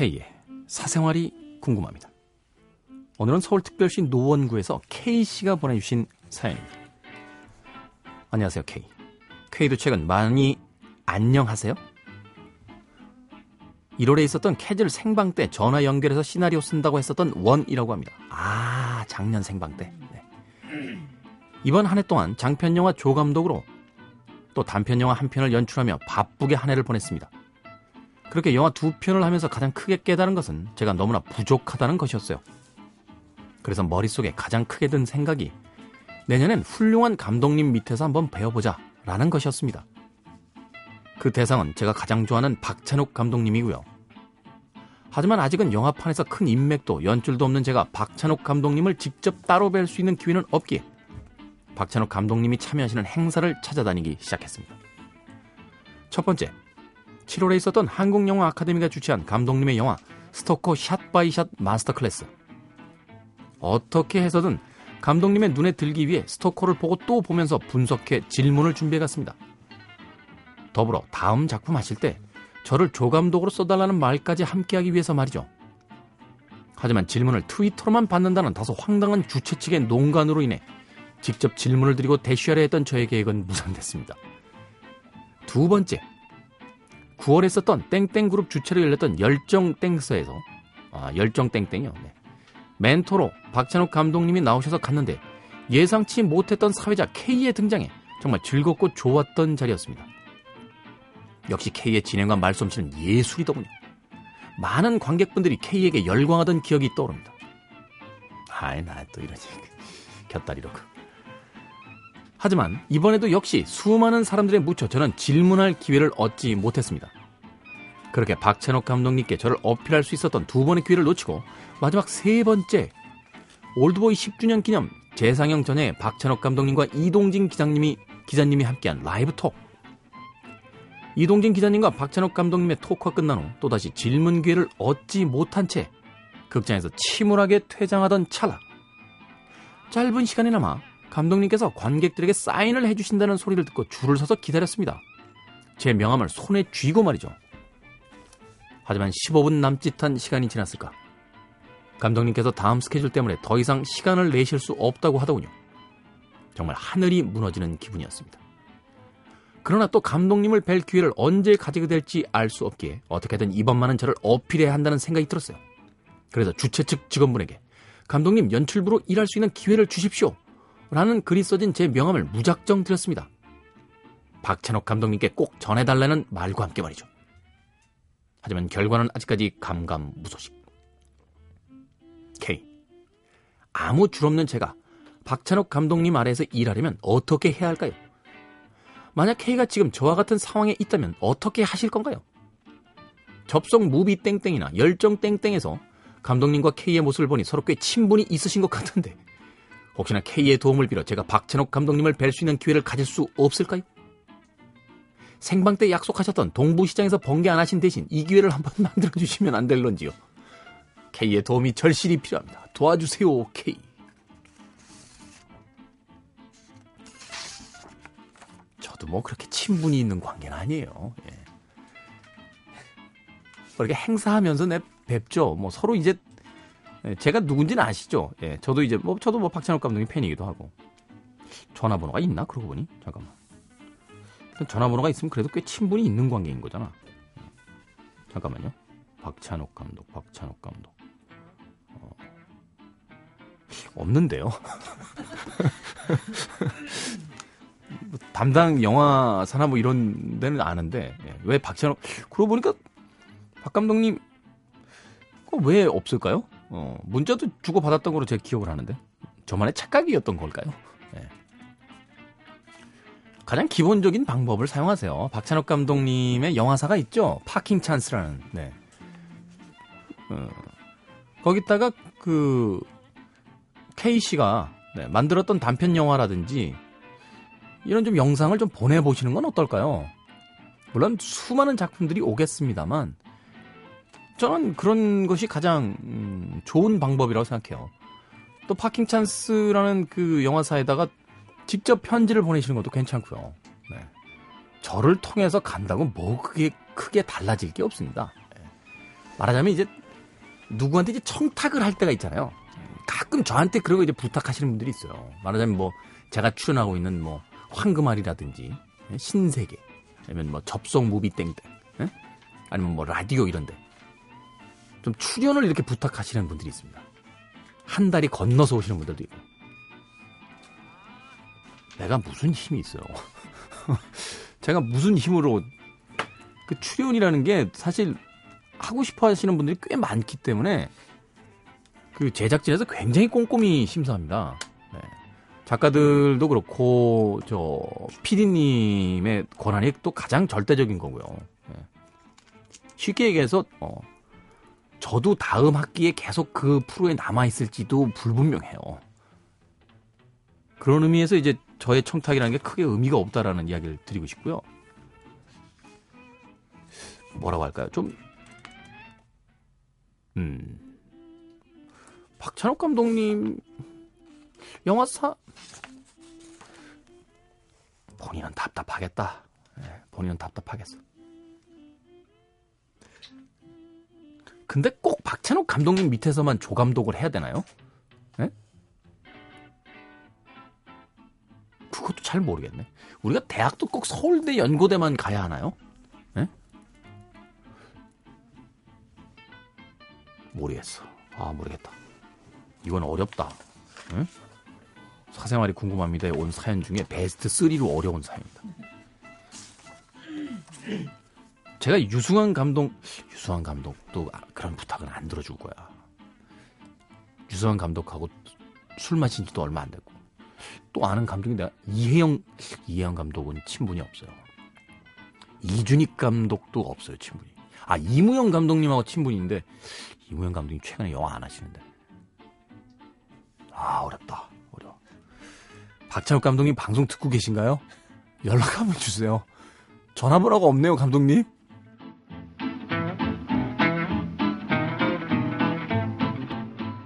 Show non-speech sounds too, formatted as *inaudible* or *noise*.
K의 사생활이 궁금합니다. 오늘은 서울특별시 노원구에서 K씨가 보내주신 사연입니다. 안녕하세요, K. K도 최근 많이 안녕하세요? 1월에 있었던 캐즐 생방 때 전화 연결해서 시나리오 쓴다고 했었던 원이라고 합니다. 아, 작년 생방 때. 네. 이번 한 해 동안 장편 영화 조감독으로 또 단편 영화 한 편을 연출하며 바쁘게 한 해를 보냈습니다. 그렇게 영화 두 편을 하면서 가장 크게 깨달은 것은 제가 너무나 부족하다는 것이었어요. 그래서 머릿속에 가장 크게 든 생각이 내년엔 훌륭한 감독님 밑에서 한번 배워보자 라는 것이었습니다. 그 대상은 제가 가장 좋아하는 박찬욱 감독님이고요. 하지만 아직은 영화판에서 큰 인맥도 연출도 없는 제가 박찬욱 감독님을 직접 따로 뵐 수 있는 기회는 없기에 박찬욱 감독님이 참여하시는 행사를 찾아다니기 시작했습니다. 첫 번째, 7월에 있었던 한국영화 아카데미가 주최한 감독님의 영화 스토커 shot by shot master class. 어떻게 해서든 감독님의 눈에 들기 위해 스토커를 보고 또 보면서 분석해 질문을 준비해 갔습니다. 더불어 다음 작품 하실 때 저를 조감독으로 써달라는 말까지 함께하기 위해서 말이죠. 하지만 질문을 트위터로만 받는다는 다소 황당한 주최 측의 농간으로 인해 직접 질문을 드리고 대쉬하려 했던 저의 계획은 무산됐습니다. 두 번째, 9월에 썼던 땡땡그룹 주최로 열렸던 열정땡서에서 아, 열정땡땡이요. 네. 멘토로 박찬욱 감독님이 나오셔서 갔는데 예상치 못했던 사회자 K의 등장에 정말 즐겁고 좋았던 자리였습니다. 역시 K의 진행과 말솜씨는 예술이더군요. 많은 관객분들이 K에게 열광하던 기억이 떠오릅니다. 아이, 나 또 이러지. *laughs* 곁다리로. 하지만 이번에도 역시 수많은 사람들에 묻혀 저는 질문할 기회를 얻지 못했습니다. 그렇게 박찬욱 감독님께 저를 어필할 수 있었던 두 번의 기회를 놓치고 마지막 세 번째 올드보이 10주년 기념 재상영 전에 박찬욱 감독님과 이동진 기자님이 기자님이 함께한 라이브 톡. 이동진 기자님과 박찬욱 감독님의 토크가 끝난 후 또다시 질문 기회를 얻지 못한 채 극장에서 침울하게 퇴장하던 찰나. 짧은 시간이나마 감독님께서 관객들에게 사인을 해주신다는 소리를 듣고 줄을 서서 기다렸습니다. 제 명함을 손에 쥐고 말이죠. 하지만 15분 남짓한 시간이 지났을까. 감독님께서 다음 스케줄 때문에 더 이상 시간을 내실 수 없다고 하더군요. 정말 하늘이 무너지는 기분이었습니다. 그러나 또 감독님을 뵐 기회를 언제 가지게 될지 알 수 없기에 어떻게든 이번만은 저를 어필해야 한다는 생각이 들었어요. 그래서 주최 측 직원분에게 감독님 연출부로 일할 수 있는 기회를 주십시오. 라는 글이 써진 제 명함을 무작정 드렸습니다. 박찬욱 감독님께 꼭 전해달라는 말과 함께 말이죠. 하지만 결과는 아직까지 감감무소식. K. 아무 줄 없는 제가 박찬욱 감독님 아래에서 일하려면 어떻게 해야 할까요? 만약 K가 지금 저와 같은 상황에 있다면 어떻게 하실 건가요? 접속 무비 땡땡이나 열정 땡땡에서 감독님과 K의 모습을 보니 서로 꽤 친분이 있으신 것 같은데 혹시나 K의 도움을 빌어 제가 박찬욱 감독님을 뵐 수 있는 기회를 가질 수 없을까요? 생방 때 약속하셨던 동부시장에서 번개 안 하신 대신 이 기회를 한번 *laughs* 만들어 주시면 안 될런지요. K의 도움이 절실히 필요합니다. 도와주세요, K. 저도 뭐 그렇게 친분이 있는 관계는 아니에요. 예. 그렇게 행사하면서 내 뵙죠. 뭐 서로 이제 예, 제가 누군지는 아시죠? 예, 저도 이제 뭐 저도 뭐 박찬욱 감독님 팬이기도 하고 전화번호가 있나? 그러고 보니 잠깐만. 전화번호가 있으면 그래도 꽤 친분이 있는 관계인 거잖아. 잠깐만요. 박찬욱 감독, 박찬욱 감독. 어, 없는데요. *laughs* 뭐 담당 영화사나 뭐 이런 데는 아는데 예, 왜 박찬욱 그러고 보니까 박 감독님 왜 없을까요? 어, 문자도 주고 받았던 걸로 제가 기억을 하는데 저만의 착각이었던 걸까요? 네. 가장 기본적인 방법을 사용하세요. 박찬욱 감독님의 영화사가 있죠. 파킹 찬스라는. 네. 어, 거기다가 그 K 씨가 네, 만들었던 단편 영화라든지 이런 좀 영상을 좀 보내 보시는 건 어떨까요? 물론 수많은 작품들이 오겠습니다만 저는 그런 것이 가장 음, 좋은 방법이라고 생각해요. 또 파킹 찬스라는 그 영화사에다가 직접 편지를 보내시는 것도 괜찮고요. 네. 저를 통해서 간다고 뭐 그게 크게 달라질 게 없습니다. 네. 말하자면 이제 누구한테 이제 청탁을 할 때가 있잖아요. 가끔 저한테 그러고 이제 부탁하시는 분들이 있어요. 말하자면 뭐 제가 출연하고 있는 뭐 황금알이라든지 예, 신세계 아니면 뭐 접속 무비 땡땡 예? 아니면 뭐 라디오 이런데 좀 출연을 이렇게 부탁하시는 분들이 있습니다. 한 달이 건너서 오시는 분들도 있고 내가 무슨 힘이 있어요. *laughs* 제가 무슨 힘으로 그 출연이라는 게 사실 하고 싶어 하시는 분들이 꽤 많기 때문에 그 제작진에서 굉장히 꼼꼼히 심사합니다. 네. 작가들도 그렇고 저 PD님의 권한이 또 가장 절대적인 거고요. 네. 쉽게 얘기해서 어, 저도 다음 학기에 계속 그 프로에 남아 있을지도 불분명해요. 그런 의미에서 이제 저의 청탁이라는 게 크게 의미가 없다라는 이야기를 드리고 싶고요. 뭐라고 할까요? 좀, 음, 박찬욱 감독님, 영화사, 본인은 답답하겠다. 네, 본인은 답답하겠어. 근데 꼭 박찬욱 감독님 밑에서만 조감독을 해야 되나요? 잘 모르겠네. 우리가 대학도 꼭 서울대 연고대만 가야 하나요? 네? 모르겠어. 아 모르겠다. 이건 어렵다. 네? 사생활이 궁금합니다에 온 사연 중에 베스트 3로 어려운 사연입니다. 제가 유승환 감독, 유승환 감독도 그런 부탁은 안 들어줄 거야. 유승환 감독하고 술 마신 지도 얼마 안 됐고. 또 아는 감독이 내가 이혜영, 이혜영 감독은 친분이 없어요. 이준익 감독도 없어요, 친분이. 아, 이무영 감독님하고 친분인데, 이무영 감독님 최근에 영화 안 하시는데. 아, 어렵다. 어려워. 박찬욱 감독님 방송 듣고 계신가요? 연락 한번 주세요. 전화번호가 없네요, 감독님.